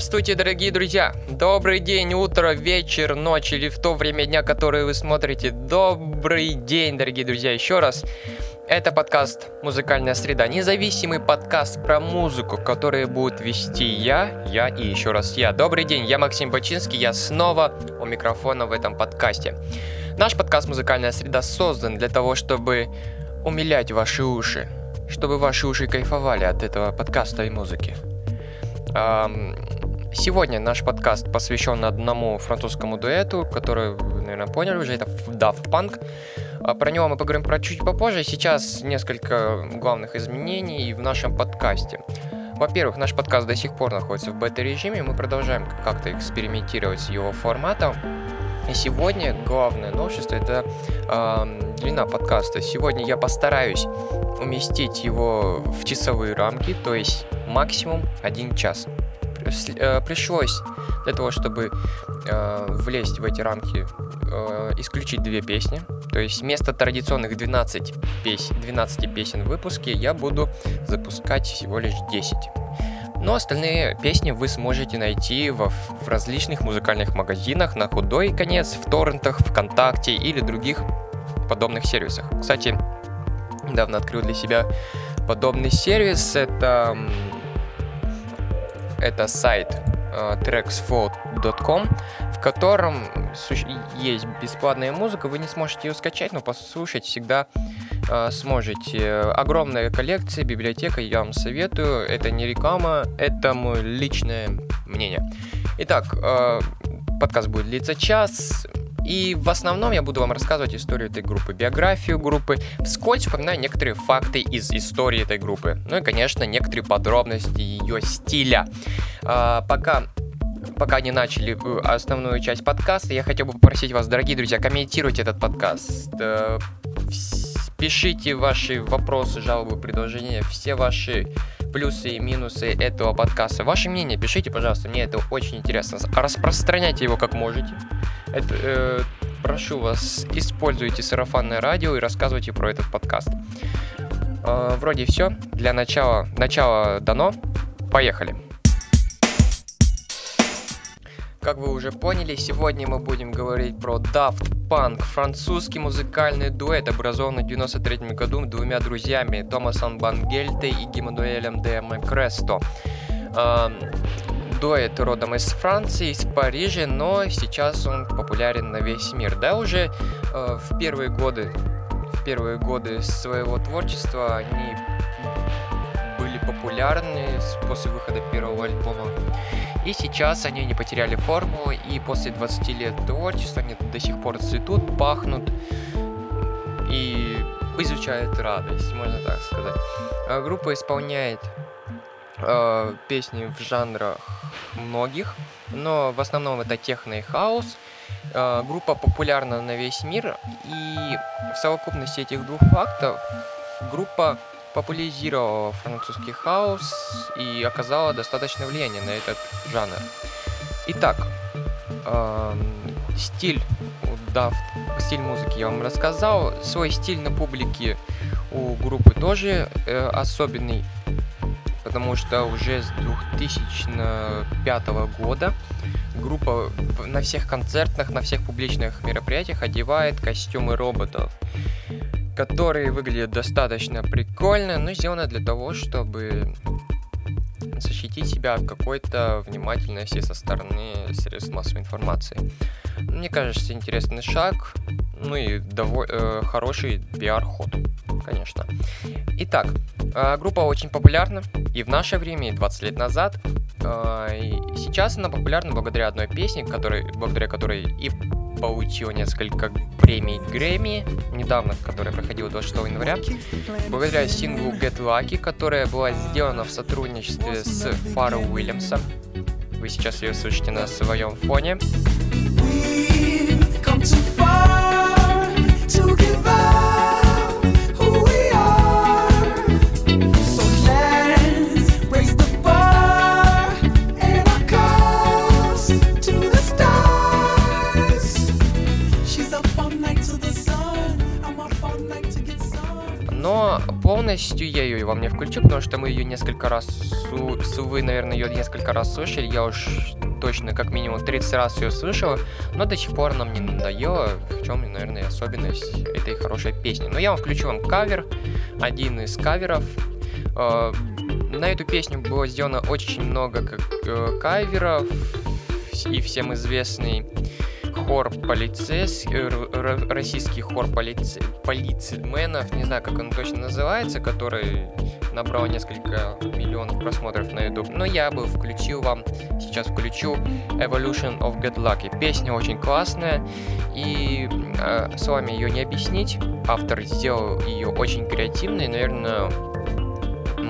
Здравствуйте, дорогие друзья! Добрый день, утро, вечер, ночь или в то время дня, которое вы смотрите. Добрый день, дорогие друзья, еще раз. Это подкаст «Музыкальная среда», независимый подкаст про музыку, который будет вести я, я и еще раз я. Добрый день, я Максим Бачинский, я снова у микрофона в этом подкасте. Наш подкаст «Музыкальная среда» создан для того, чтобы умилять ваши уши, чтобы ваши уши кайфовали от этого подкаста и музыки. Сегодня наш подкаст посвящен одному французскому дуэту, который вы, наверное, поняли уже, это Daft Punk. А, про него мы поговорим про чуть попозже. Сейчас несколько главных изменений в нашем подкасте. Во-первых, наш подкаст до сих пор находится в бета-режиме, мы продолжаем как-то экспериментировать с его форматом. И сегодня главное новшество это э, длина подкаста. Сегодня я постараюсь уместить его в часовые рамки, то есть максимум один час. Э, пришлось для того, чтобы э, влезть в эти рамки, э, исключить две песни. То есть вместо традиционных 12, пес 12 песен в выпуске я буду запускать всего лишь 10. Но остальные песни вы сможете найти во, в различных музыкальных магазинах на худой конец, в торрентах, ВКонтакте или других подобных сервисах. Кстати, недавно открыл для себя подобный сервис. Это это сайт tracksfold.com, в котором есть бесплатная музыка, вы не сможете ее скачать, но послушать всегда uh, сможете. Огромная коллекция, библиотека, я вам советую. Это не реклама, это мое личное мнение. Итак, uh, подкаст будет длиться час. И в основном я буду вам рассказывать историю этой группы, биографию группы, вскользь вспоминаю некоторые факты из истории этой группы. Ну и, конечно, некоторые подробности ее стиля. А, пока пока не начали э, основную часть подкаста, я хотел бы попросить вас, дорогие друзья, комментируйте этот подкаст. Э, пишите ваши вопросы, жалобы, предложения, все ваши плюсы и минусы этого подкаста. Ваше мнение пишите, пожалуйста, мне это очень интересно. Распространяйте его как можете. Это, э, прошу вас, используйте сарафанное радио и рассказывайте про этот подкаст. Э, вроде все. Для начала, начала дано. Поехали. Как вы уже поняли, сегодня мы будем говорить про Daft Punk, французский музыкальный дуэт, образованный в 93 году двумя друзьями Томасом Бангельте и Гимануэлем де Кресто. Дуэт родом из Франции, из Парижа, но сейчас он популярен на весь мир. Да, уже э, в первые годы, в первые годы своего творчества они были популярны после выхода первого альбома. И сейчас они не потеряли форму, и после 20 лет творчества они до сих пор цветут, пахнут и изучают радость, можно так сказать. А группа исполняет э, песни в жанрах многих, но в основном это техно и хаос. Э, группа популярна на весь мир, и в совокупности этих двух фактов группа популяризировала французский хаос и оказала достаточное влияние на этот жанр. Итак, э, стиль Daft, стиль музыки я вам рассказал. Свой стиль на публике у группы тоже э, особенный, потому что уже с 2005 года группа на всех концертах, на всех публичных мероприятиях одевает костюмы роботов которые выглядят достаточно прикольно, но сделаны для того, чтобы защитить себя от какой-то внимательности со стороны средств массовой информации. Мне кажется, интересный шаг, ну и довольно э, хороший пиар-ход, конечно. Итак, э, группа очень популярна и в наше время, и 20 лет назад. Э, и сейчас она популярна благодаря одной песне, которой, благодаря которой и получила несколько премий Грэмми, недавно, которая проходила 26 января, благодаря синглу Get Lucky, которая была сделана в сотрудничестве с Фаро Уильямсом. Вы сейчас ее слышите на своем фоне. love. Полностью ею вам не включу, потому что мы ее несколько раз, вы, наверное, ее несколько раз слышали, я уж точно как минимум 30 раз ее слышал, но до сих пор она мне надоела, в чем, наверное, особенность этой хорошей песни. Но я вам включу вам кавер, один из каверов. Э, на эту песню было сделано очень много э, каверов, и всем известный хор полицейских, э, российский хор полице, полицейменов, не знаю, как он точно называется, который набрал несколько миллионов просмотров на YouTube. Но я бы включил вам, сейчас включу Evolution of Get Lucky. Песня очень классная, и э, с вами ее не объяснить. Автор сделал ее очень креативной, наверное,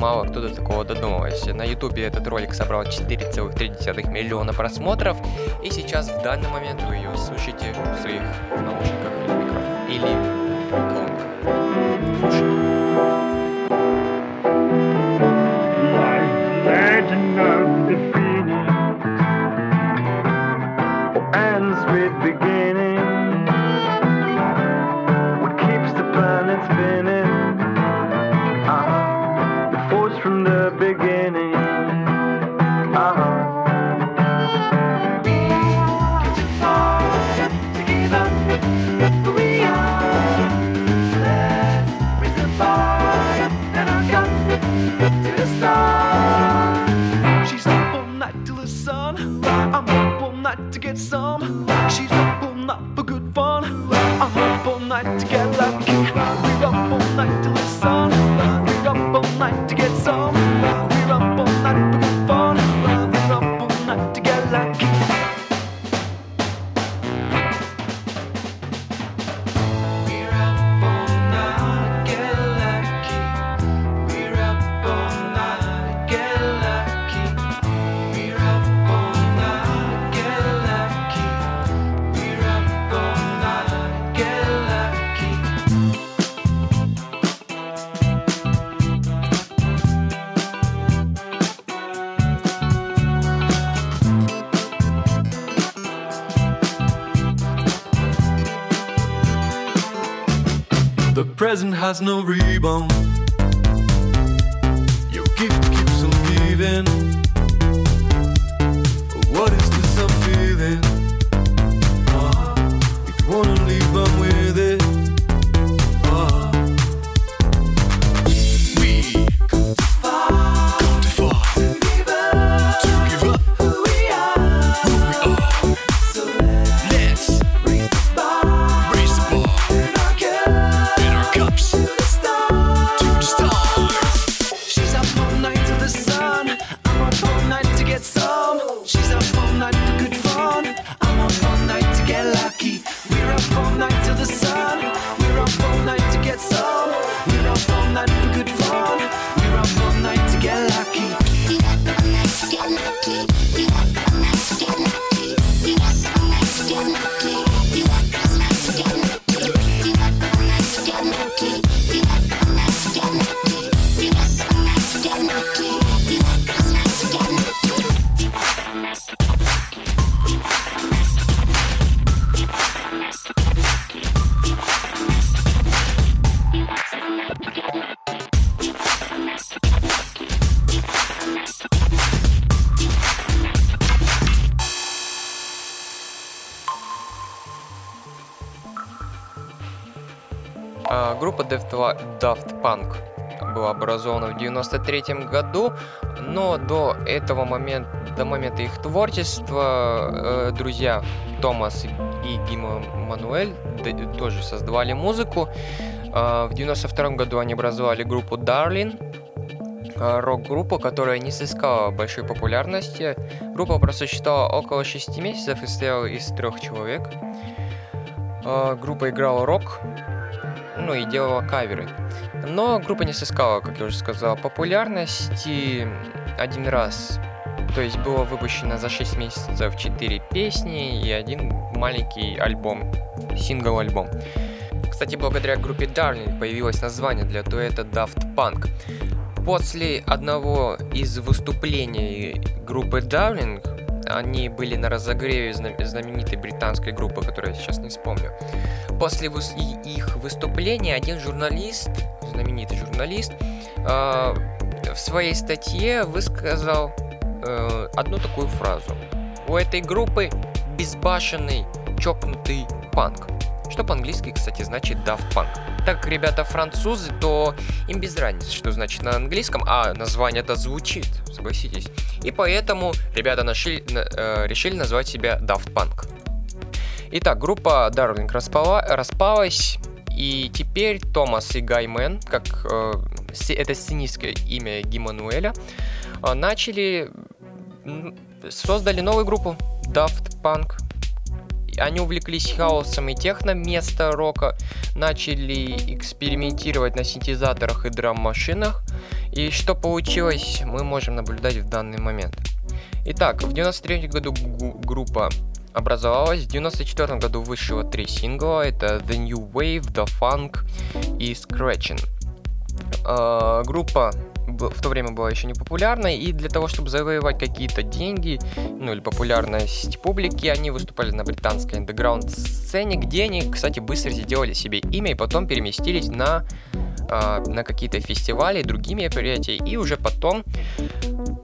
мало кто до такого додумывался. На ютубе этот ролик собрал 4,3 миллиона просмотров, и сейчас в данный момент вы ее слушаете в своих наушниках to go. Present has no rebound. Daft Punk была образована в 93 году, но до этого момента, до момента их творчества, э, друзья Томас и Гима Мануэль тоже создавали музыку. Э, в 92 году они образовали группу Darlin, э, рок-группу, которая не сыскала большой популярности. Группа просуществовала около 6 месяцев и состояла из трех человек. Э, группа играла рок, ну и делала каверы. Но группа не сыскала, как я уже сказал, популярности один раз. То есть было выпущено за 6 месяцев 4 песни и один маленький альбом, сингл-альбом. Кстати, благодаря группе Darling появилось название для дуэта Daft Punk. После одного из выступлений группы Darling Они были на разогреве знаменитой британской группы, которую я сейчас не вспомню. После их выступления один журналист, знаменитый журналист, э, в своей статье высказал э, одну такую фразу. У этой группы безбашенный, чокнутый панк. Что по-английски, кстати, значит Daft Punk. Так как ребята французы, то им без разницы, что значит на английском, а название это звучит, согласитесь. И поэтому ребята нашли, э, решили назвать себя Daft Punk. Итак, группа Darling распала, распалась, и теперь Томас и Гаймен, как э, это сценическое имя Гимануэля, э, начали, создали новую группу Daft Punk. Они увлеклись хаосом и техно вместо рока, начали экспериментировать на синтезаторах и драм-машинах. И что получилось, мы можем наблюдать в данный момент. Итак, в 93 году группа образовалась. В 94 году вышло три сингла. Это The New Wave, The Funk и Scratching. Э, группа в то время была еще не популярной, и для того, чтобы завоевать какие-то деньги, ну или популярность публики, они выступали на британской андеграунд сцене, где они, кстати, быстро сделали себе имя и потом переместились на, э, на какие-то фестивали, другие мероприятия, и уже потом,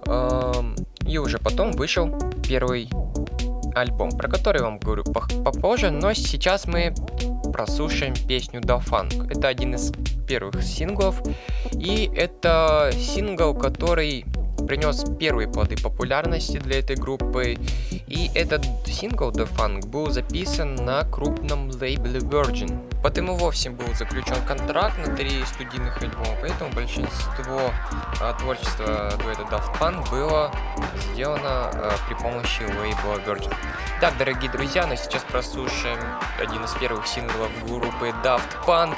э, и уже потом вышел первый альбом, про который я вам говорю попозже, но сейчас мы прослушаем песню Da Funk. Это один из первых синглов, и это сингл, который принес первые плоды популярности для этой группы. И этот сингл The Funk был записан на крупном лейбле Virgin. Потом и вовсе был заключен контракт на три студийных альбома, поэтому большинство а, творчества дуэта Daft Punk было сделано а, при помощи лейбла Virgin. Так, дорогие друзья, но сейчас прослушаем один из первых синглов группы Daft Punk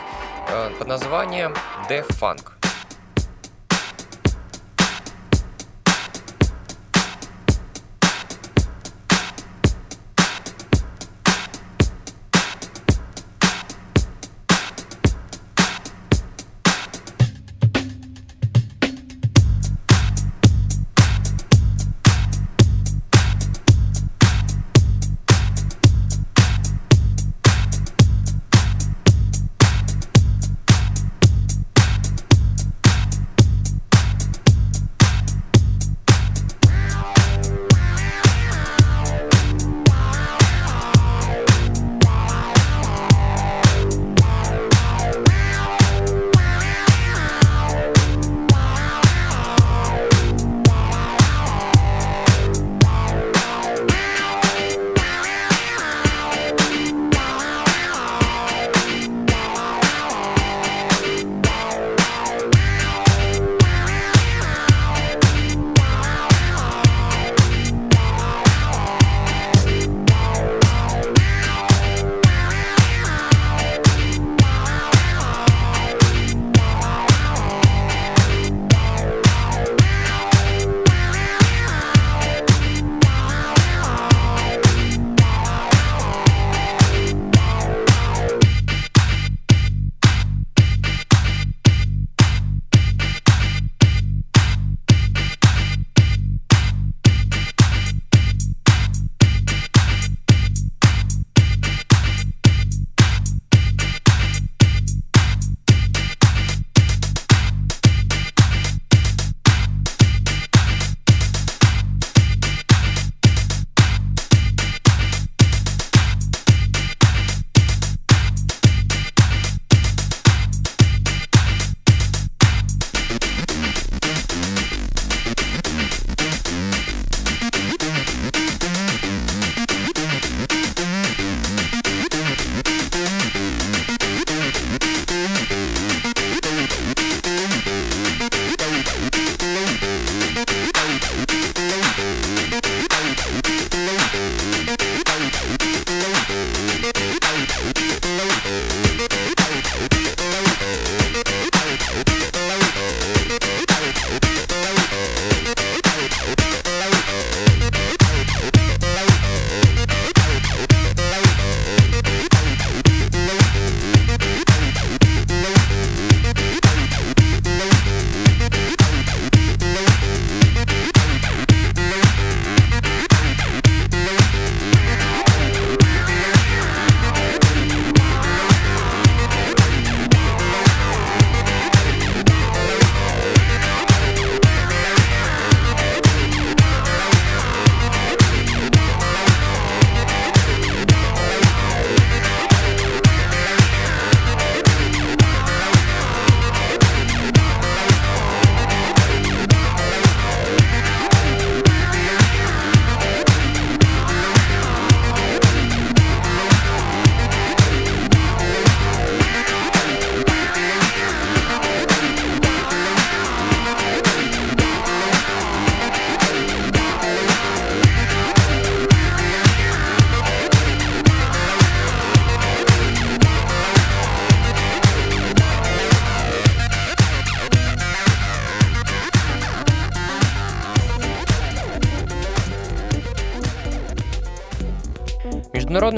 а, под названием The Funk.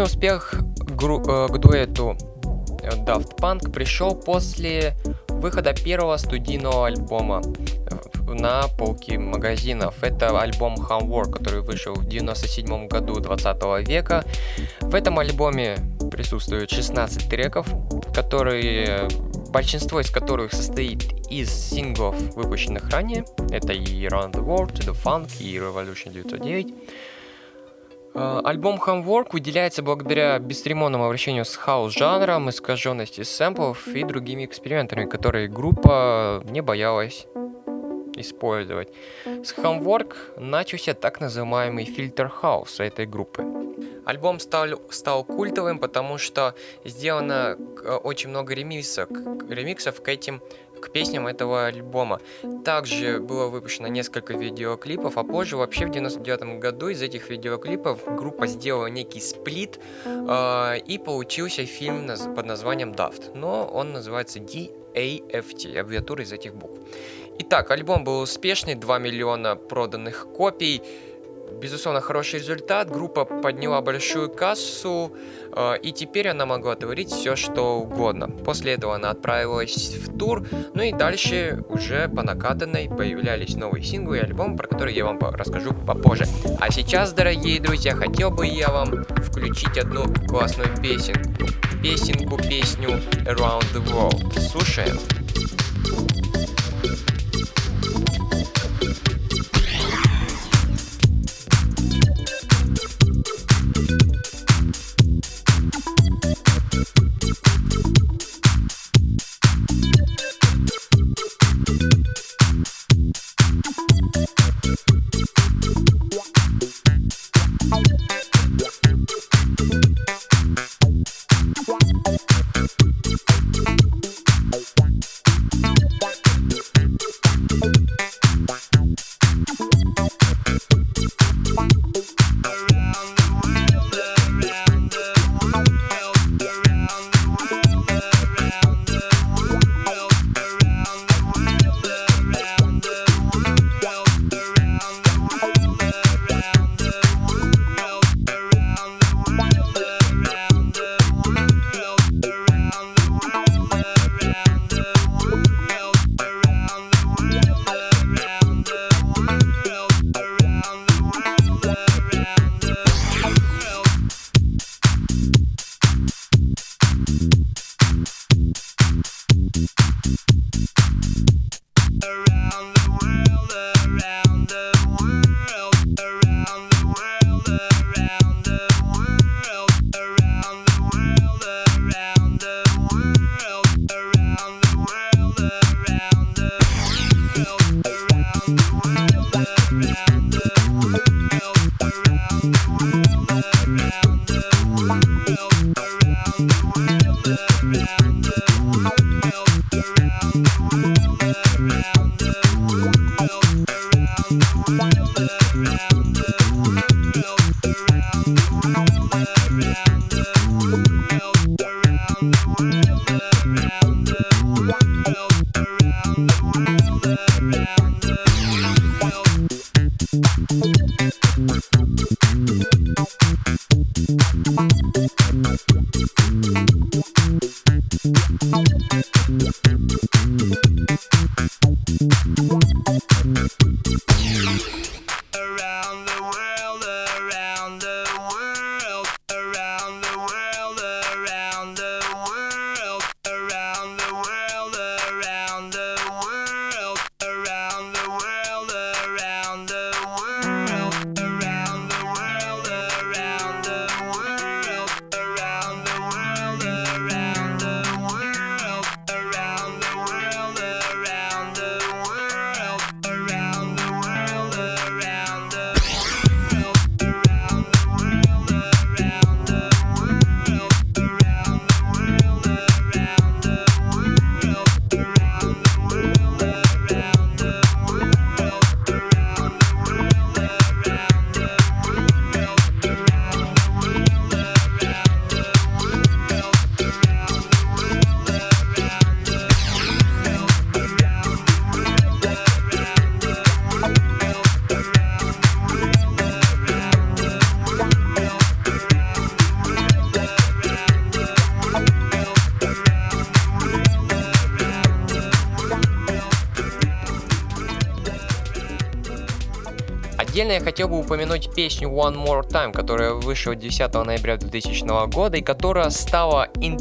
Международный успех гру- э, к дуэту Daft Punk пришел после выхода первого студийного альбома на полки магазинов. Это альбом Homework, который вышел в 97 году 20 века. В этом альбоме присутствует 16 треков, которые большинство из которых состоит из синглов, выпущенных ранее. Это и Around the World, The Funk и Revolution 909. Э, альбом Homework выделяется благодаря бесцеремонному обращению с хаос-жанром, искаженности сэмплов и другими экспериментами, которые группа не боялась использовать. С Homework начался так называемый фильтр хаоса этой группы. Альбом стал, стал культовым, потому что сделано э, очень много ремиксов, ремиксов к этим к песням этого альбома. Также было выпущено несколько видеоклипов, а позже, вообще в 99 году из этих видеоклипов группа сделала некий сплит, э, и получился фильм под названием Daft, но он называется DAFT, аббревиатура из этих букв. Итак, альбом был успешный, 2 миллиона проданных копий, безусловно, хороший результат. Группа подняла большую кассу, э, и теперь она могла творить все, что угодно. После этого она отправилась в тур, ну и дальше уже по накатанной появлялись новые синглы и альбомы, про которые я вам расскажу попозже. А сейчас, дорогие друзья, хотел бы я вам включить одну классную песенку. Песенку, песню Around the World. Слушаем. Отдельно я хотел бы упомянуть песню One More Time, которая вышла 10 ноября 2000 года и которая стала ин...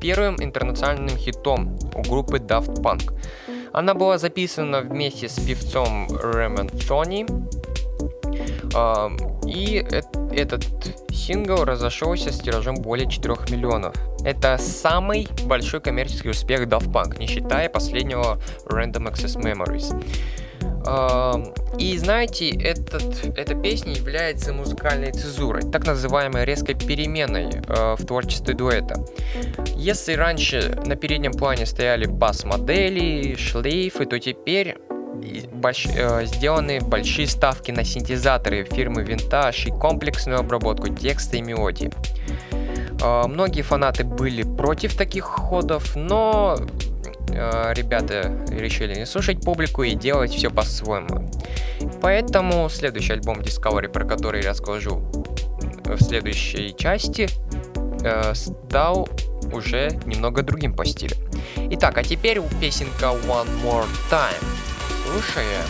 первым интернациональным хитом у группы Daft Punk. Она была записана вместе с певцом Рэм Тони, и этот сингл разошелся с тиражом более 4 миллионов. Это самый большой коммерческий успех Daft Punk, не считая последнего Random Access Memories. И знаете, этот, эта песня является музыкальной цезурой, так называемой резкой переменой э, в творчестве дуэта. Если раньше на переднем плане стояли бас-модели, шлейфы, то теперь больш, э, сделаны большие ставки на синтезаторы фирмы Vintage и комплексную обработку текста и мелодии. Э, многие фанаты были против таких ходов, но э, ребята решили не слушать публику и делать все по-своему. Поэтому следующий альбом Discovery, про который я расскажу в следующей части, э, стал уже немного другим по стилю. Итак, а теперь песенка One More Time. Слушаем.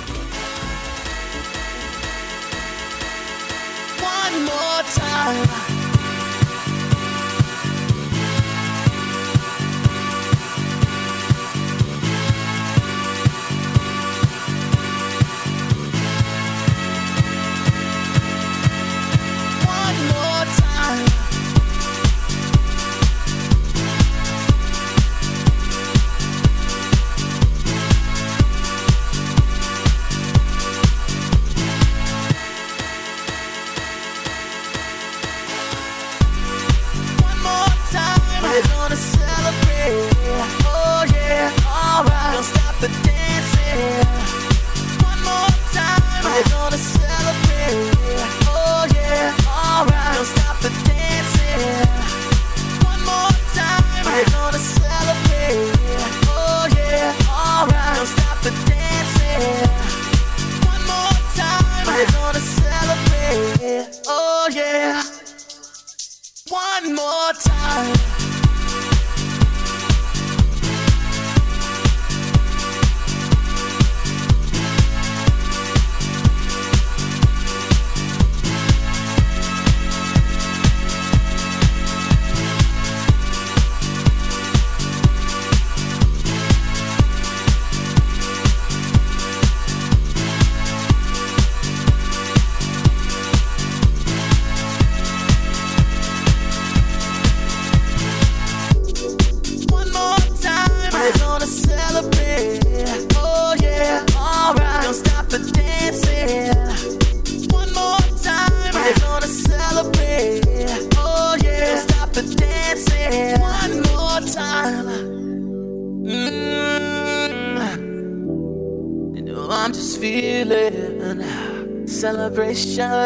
One more time. mission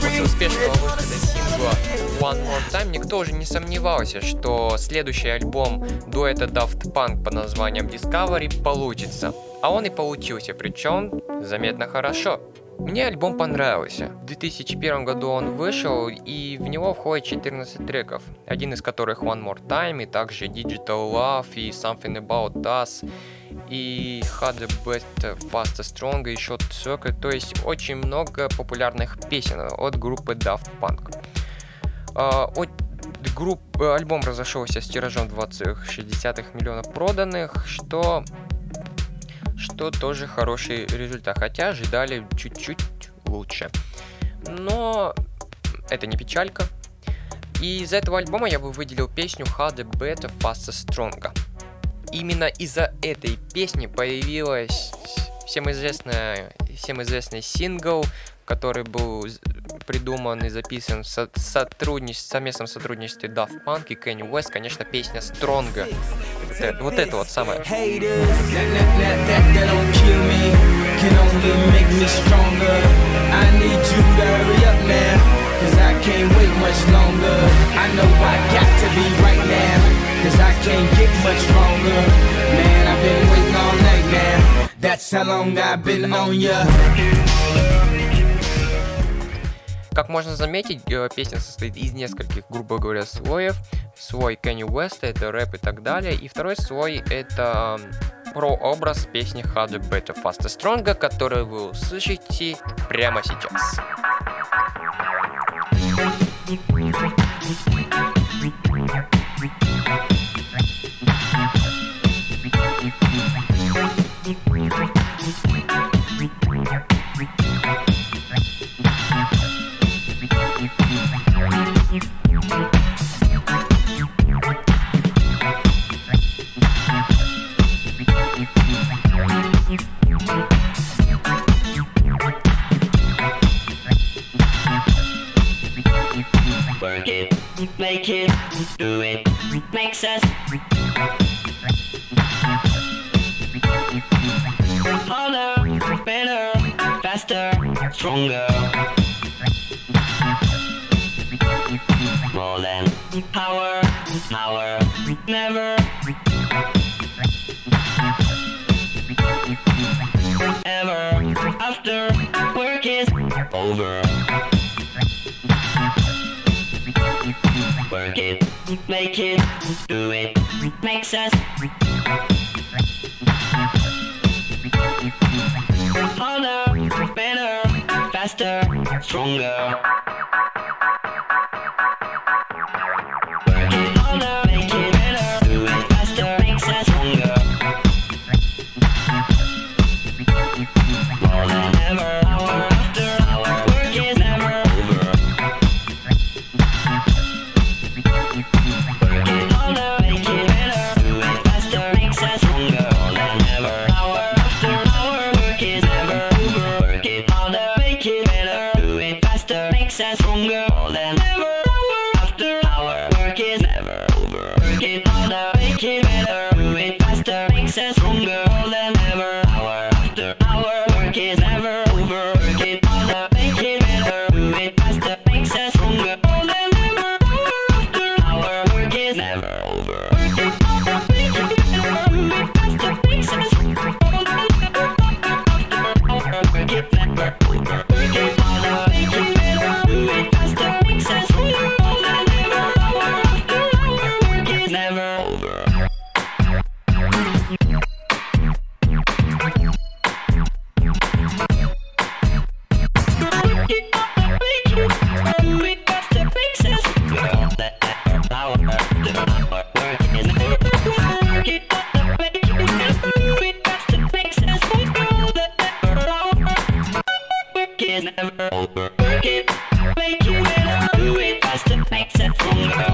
После успешного выхода сингла. One More Time никто уже не сомневался, что следующий альбом дуэта Daft Punk под названием Discovery получится. А он и получился, причем заметно хорошо. Мне альбом понравился. В 2001 году он вышел, и в него входит 14 треков, один из которых One More Time, и также Digital Love, и Something About Us, и the Best, Fast Strong, и Shot Circuit, то есть очень много популярных песен от группы Daft Punk. А, от групп, альбом разошелся с тиражом 2,6 миллиона проданных, что, что тоже хороший результат, хотя ожидали чуть-чуть лучше. Но это не печалька. И из этого альбома я бы выделил песню Harder, Better, Faster, Stronger. Именно из-за этой песни появилась всем известная, всем известный сингл, который был придуман и записан в со- сотруднич- совместном сотрудничестве Daft Punk и Kanye West, конечно, песня Stronger. Вот это вот, это вот самое. cause I can't wait much longer. I know I got to be right now, cause I can't get much longer. Man, I've been waiting all night now. That's how long I've been on ya. Как можно заметить, э, песня состоит из нескольких, грубо говоря, слоев. Свой Kanye West, это рэп и так далее. И второй слой это про образ песни Harder, Better, Faster, Stronger, который вы услышите прямо сейчас. Work it, make it, do it, makes us harder, better, faster, stronger. More than power, power, never. Ever after work is over. Work it, make it, do it, makes us harder, better, faster, stronger. Thank.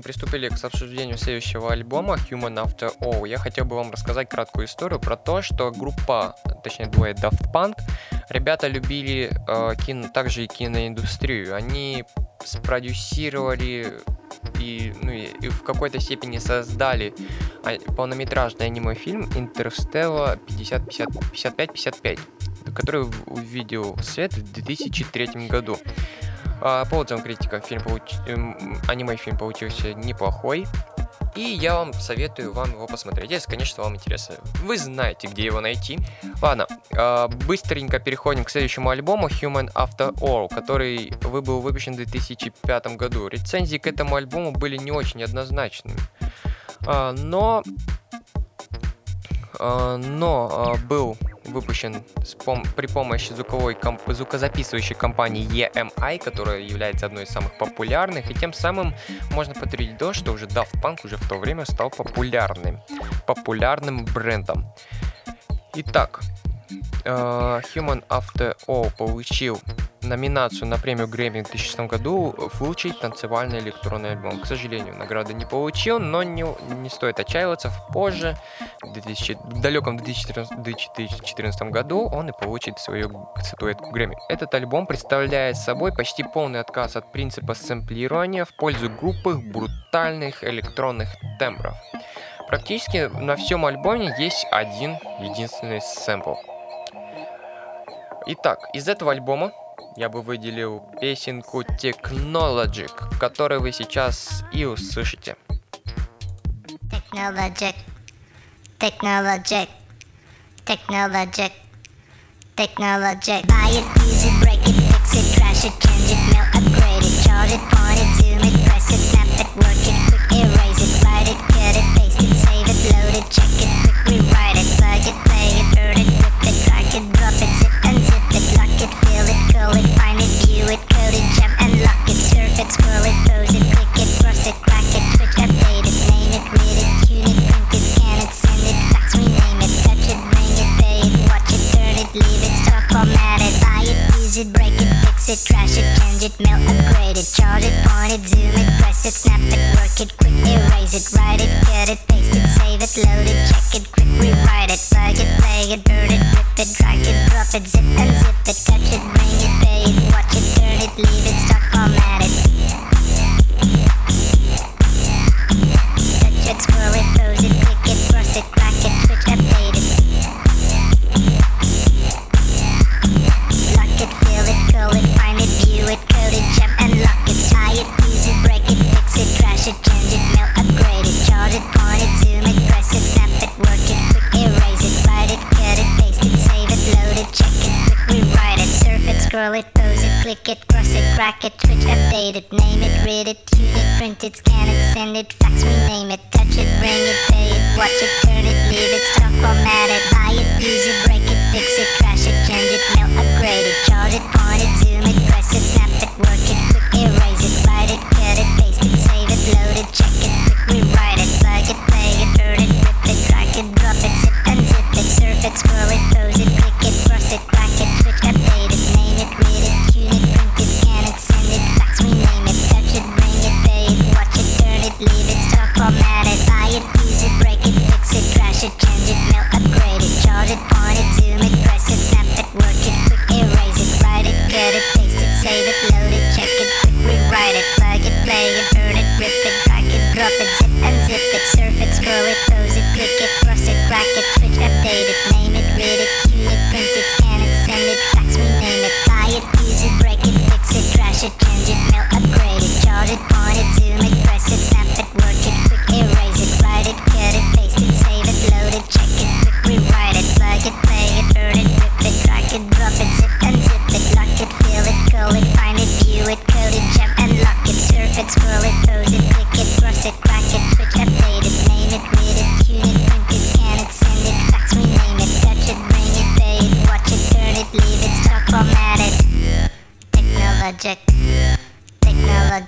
Не приступили к обсуждению следующего альбома Human After All, я хотел бы вам рассказать краткую историю про то, что группа, точнее двое Daft Punk, ребята любили э, кино, также и киноиндустрию. Они спродюсировали и, ну, и, в какой-то степени создали а- полнометражный аниме-фильм Интерстелла 55-55, который увидел свет в 2003 году. А, по отзывам критиков фильм получ- эм, аниме-фильм получился неплохой. И я вам советую вам его посмотреть, если, конечно, вам интересно. Вы знаете, где его найти. Ладно, а, быстренько переходим к следующему альбому Human After All, который вы- был выпущен в 2005 году. Рецензии к этому альбому были не очень однозначными. А, но но а, был выпущен пом- при помощи звуковой комп- звукозаписывающей компании EMI, которая является одной из самых популярных, и тем самым можно подтвердить то, что уже Daft Punk уже в то время стал популярным, популярным брендом. Итак, Human After All получил номинацию на премию Грэмми в 2006 году в лучший танцевальный электронный альбом. К сожалению, награды не получил, но не, не стоит отчаиваться. Позже, в, 2000 в далеком 2014, 2014 году, он и получит свою статуэтку Грэмми. Этот альбом представляет собой почти полный отказ от принципа сэмплирования в пользу грубых, брутальных электронных тембров. Практически на всем альбоме есть один единственный сэмпл. Итак, из этого альбома я бы выделил песенку Technologic, которую вы сейчас и услышите. Technologic, technologic, technologic, technologic. Buy it, use it, break it, fix it, trash it, change it, mail, upgrade it, charge it, point it, it, trash it, change it, mail, upgrade it, charge it, point it, zoom it, press it, snap it, work it, quick erase it, write it, cut it, paste it, save it, load it, check it, quick rewrite it, plug it, play it, burn it, rip it, drag it, drop it, zip and zip it, touch it, bring it, pay it, watch it, turn it, leave it, scroll it, pose it, click it, cross it, crack it, switch, update it, name it, read it, tune it, print it, scan it, send it, fax, rename it, touch it, ring it, pay it, watch it, turn it, leave it, stock, format it, buy it, use it, break it, fix it, trash it, change it, mail, upgrade it, charge it, point it, zoom it, press it, snap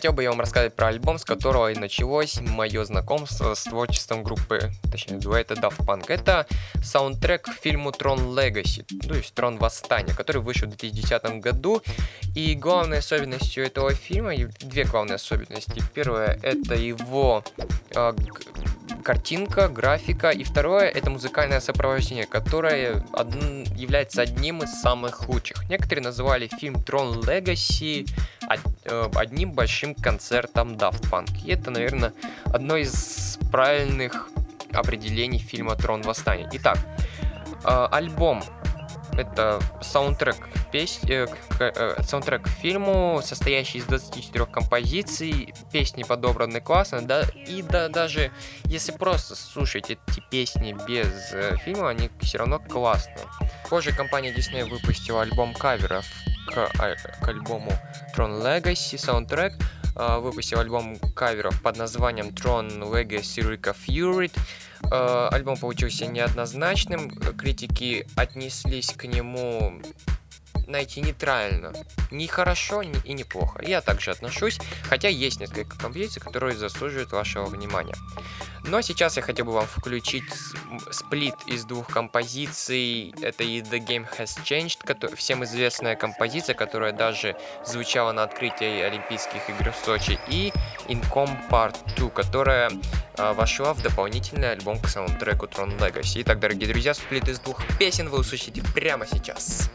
Хотел бы я вам рассказать про альбом, с которого и началось мое знакомство с творчеством группы, точнее дуэта Daft Punk. Это саундтрек к фильму Трон Legacy, то есть Трон Восстания, который вышел в 2010 году. И главной особенностью этого фильма, две главные особенности. Первое это его э, картинка, графика, и второе это музыкальное сопровождение, которое од... является одним из самых лучших. Некоторые называли фильм Трон Legacy э, одним большим концертом Daft Punk. И это, наверное, одно из правильных определений фильма Трон Восстания. Итак, э, альбом это саундтрек, песни, э, э, саундтрек к фильму, состоящий из 24 композиций. Песни подобраны классно, да, и да, даже если просто слушать эти песни без э, фильма, они все равно классные. Позже компания Disney выпустила альбом каверов к, а, к альбому Tron Legacy саундтрек, выпустил альбом каверов под названием Tron Legacy Fury. Э, альбом получился неоднозначным, критики отнеслись к нему найти нейтрально. Не хорошо и не плохо. Я также отношусь, хотя есть несколько композиций, которые заслуживают вашего внимания. Но сейчас я хотел бы вам включить сплит из двух композиций. Это и The Game Has Changed, всем известная композиция, которая даже звучала на открытии Олимпийских игр в Сочи, и Incom Part 2, которая э, вошла в дополнительный альбом к саундтреку Tron Legacy. Итак, дорогие друзья, сплит из двух песен вы услышите прямо сейчас.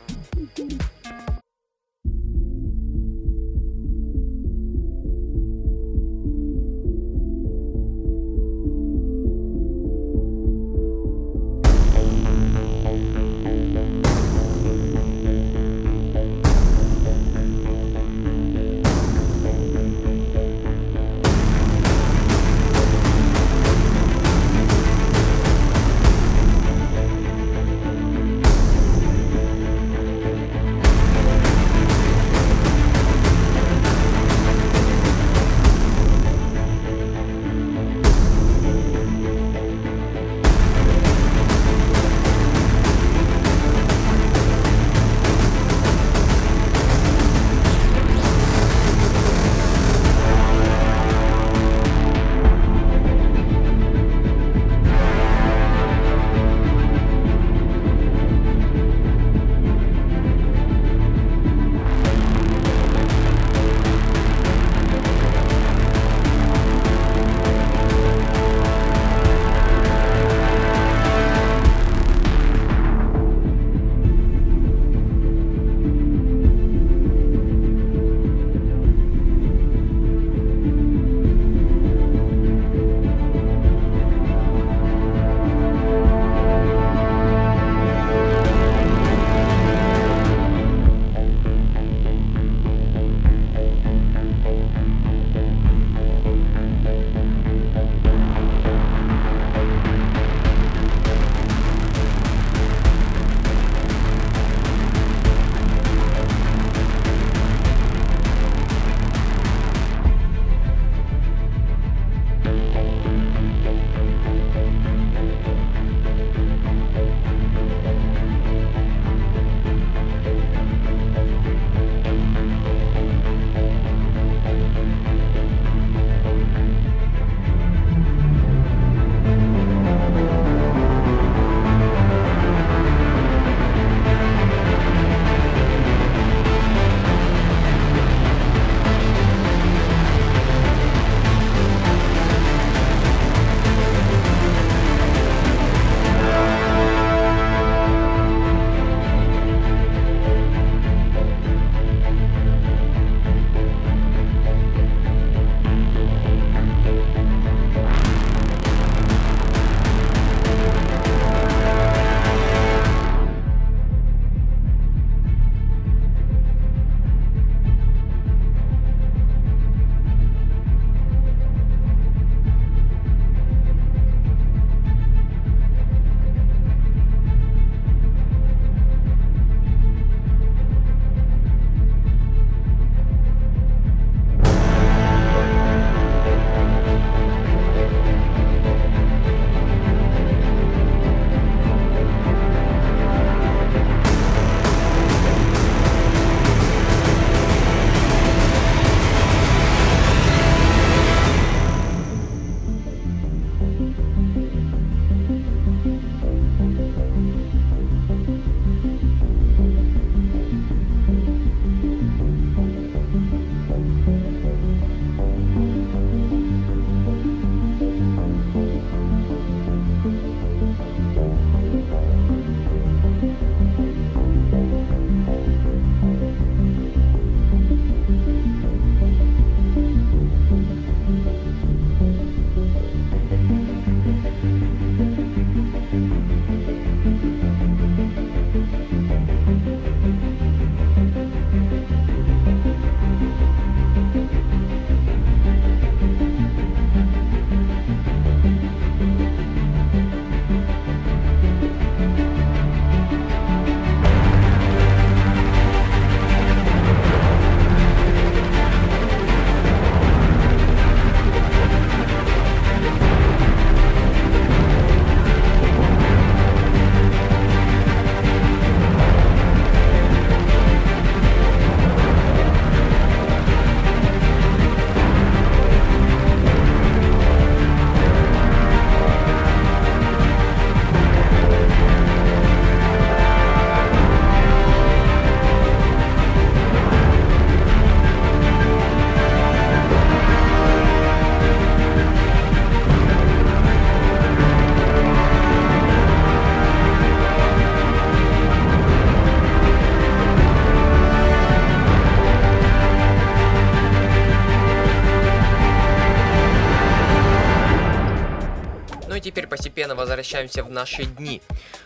Возвращаемся в наши дни.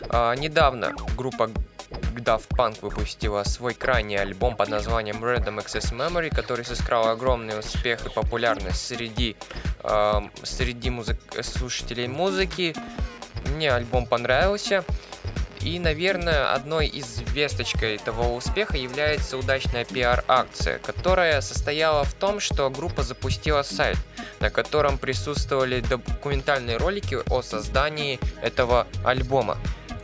А, недавно группа Daft Punk выпустила свой крайний альбом под названием Random Access Memory, который сыскал огромный успех и популярность среди, э, среди музык... слушателей музыки. Мне альбом понравился. И, наверное, одной из весточкой этого успеха является удачная пиар-акция, которая состояла в том, что группа запустила сайт, на котором присутствовали документальные ролики о создании этого альбома.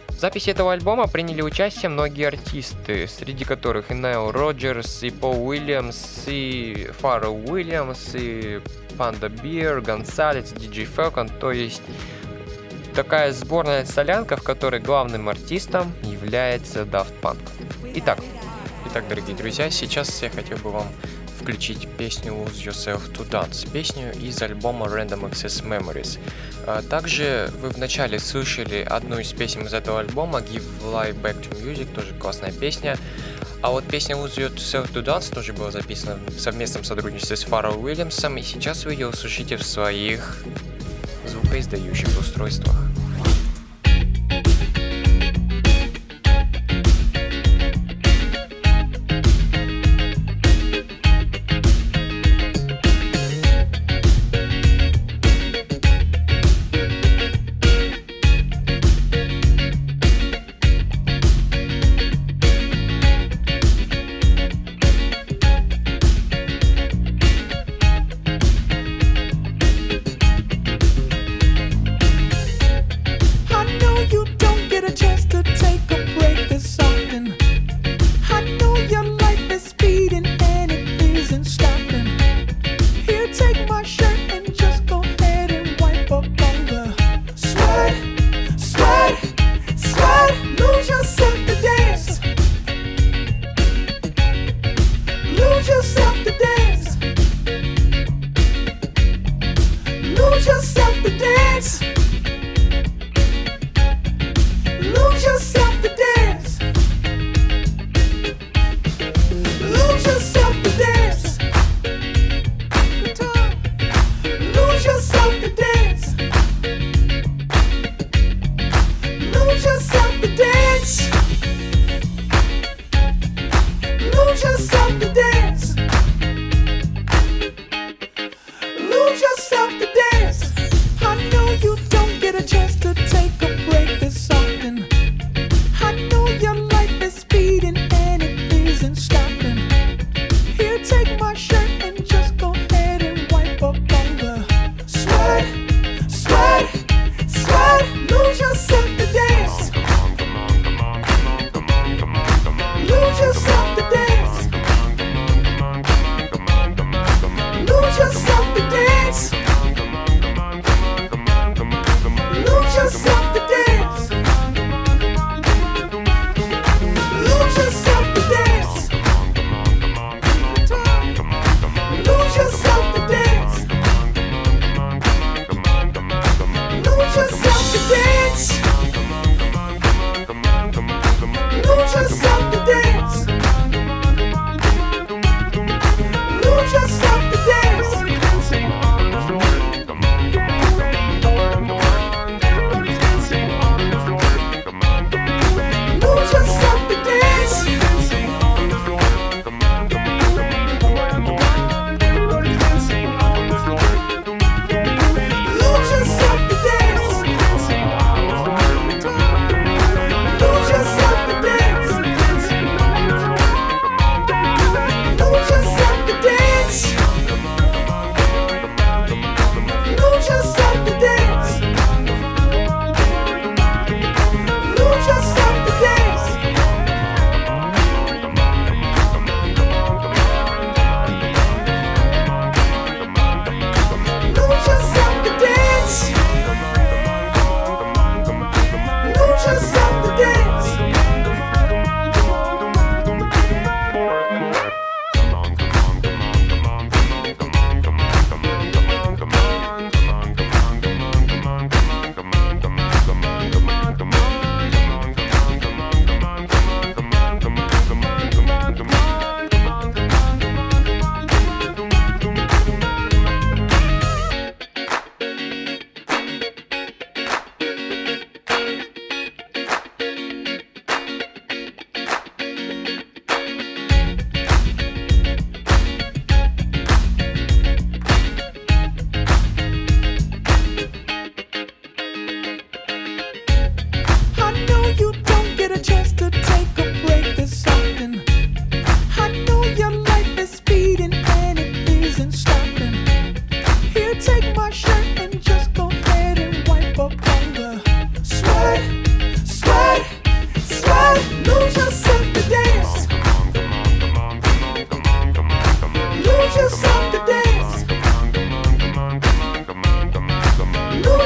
В записи этого альбома приняли участие многие артисты, среди которых и Найл Роджерс, и Пол Уильямс, и Фаррелл Уильямс, и Панда Бир, Гонсалес, Диджей Фелкон, то есть такая сборная солянка, в которой главным артистом является Daft Punk. Итак, итак, дорогие друзья, сейчас я хотел бы вам включить песню Lose Yourself to Dance, песню из альбома Random Access Memories. А, также вы вначале слышали одну из песен из этого альбома Give Life Back to Music, тоже классная песня. А вот песня Lose Yourself to Dance тоже была записана в совместном сотрудничестве с Фаррелл Уильямсом, и сейчас вы ее услышите в своих звукоиздающих устройствах.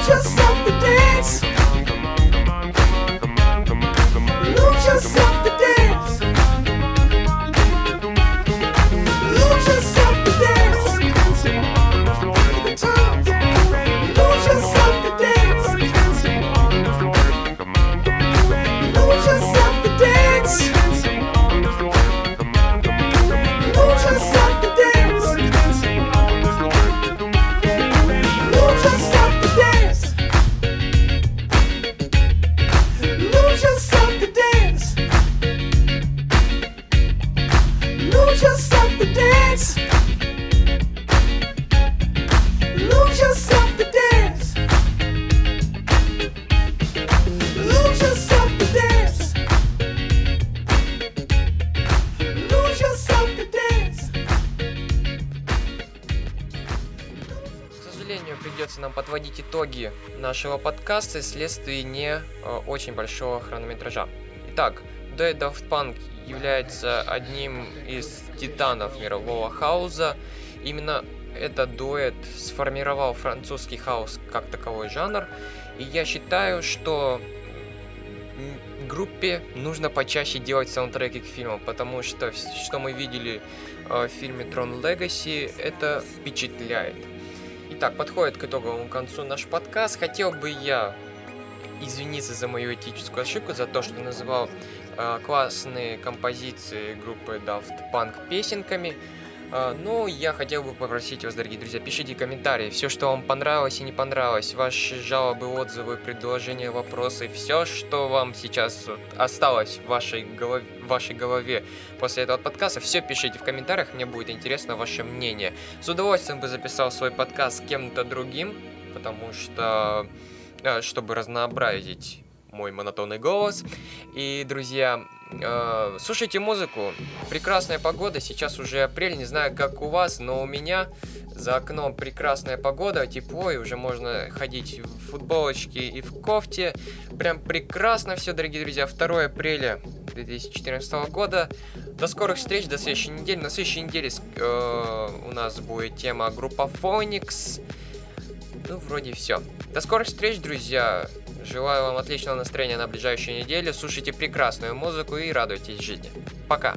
just итоги нашего подкаста вследствие не э, очень большого хронометража. Итак, дуэт Daft Punk является одним из титанов мирового хаоса. Именно этот дуэт сформировал французский хаос как таковой жанр. И я считаю, что группе нужно почаще делать саундтреки к фильмам, потому что что мы видели э, в фильме Трон Legacy, это впечатляет. Итак, подходит к итоговому концу наш подкаст. Хотел бы я извиниться за мою этическую ошибку, за то, что называл э, классные композиции группы Daft Punk песенками. А, ну, я хотел бы попросить вас, дорогие друзья, пишите комментарии, все, что вам понравилось и не понравилось, ваши жалобы, отзывы, предложения, вопросы, все, что вам сейчас осталось в вашей голове, вашей голове после этого подкаста, все пишите в комментариях, мне будет интересно ваше мнение. С удовольствием бы записал свой подкаст с кем-то другим, потому что, э, чтобы разнообразить мой монотонный голос. И, друзья, э, слушайте музыку. Прекрасная погода. Сейчас уже апрель. Не знаю, как у вас, но у меня за окном прекрасная погода, тепло, и уже можно ходить в футболочке и в кофте. Прям прекрасно все, дорогие друзья. 2 апреля 2014 года. До скорых встреч, до следующей недели. На следующей неделе э, у нас будет тема группа Phoenix. Ну, вроде все. До скорых встреч, друзья. Желаю вам отличного настроения на ближайшую неделю. Слушайте прекрасную музыку и радуйтесь жизни. Пока.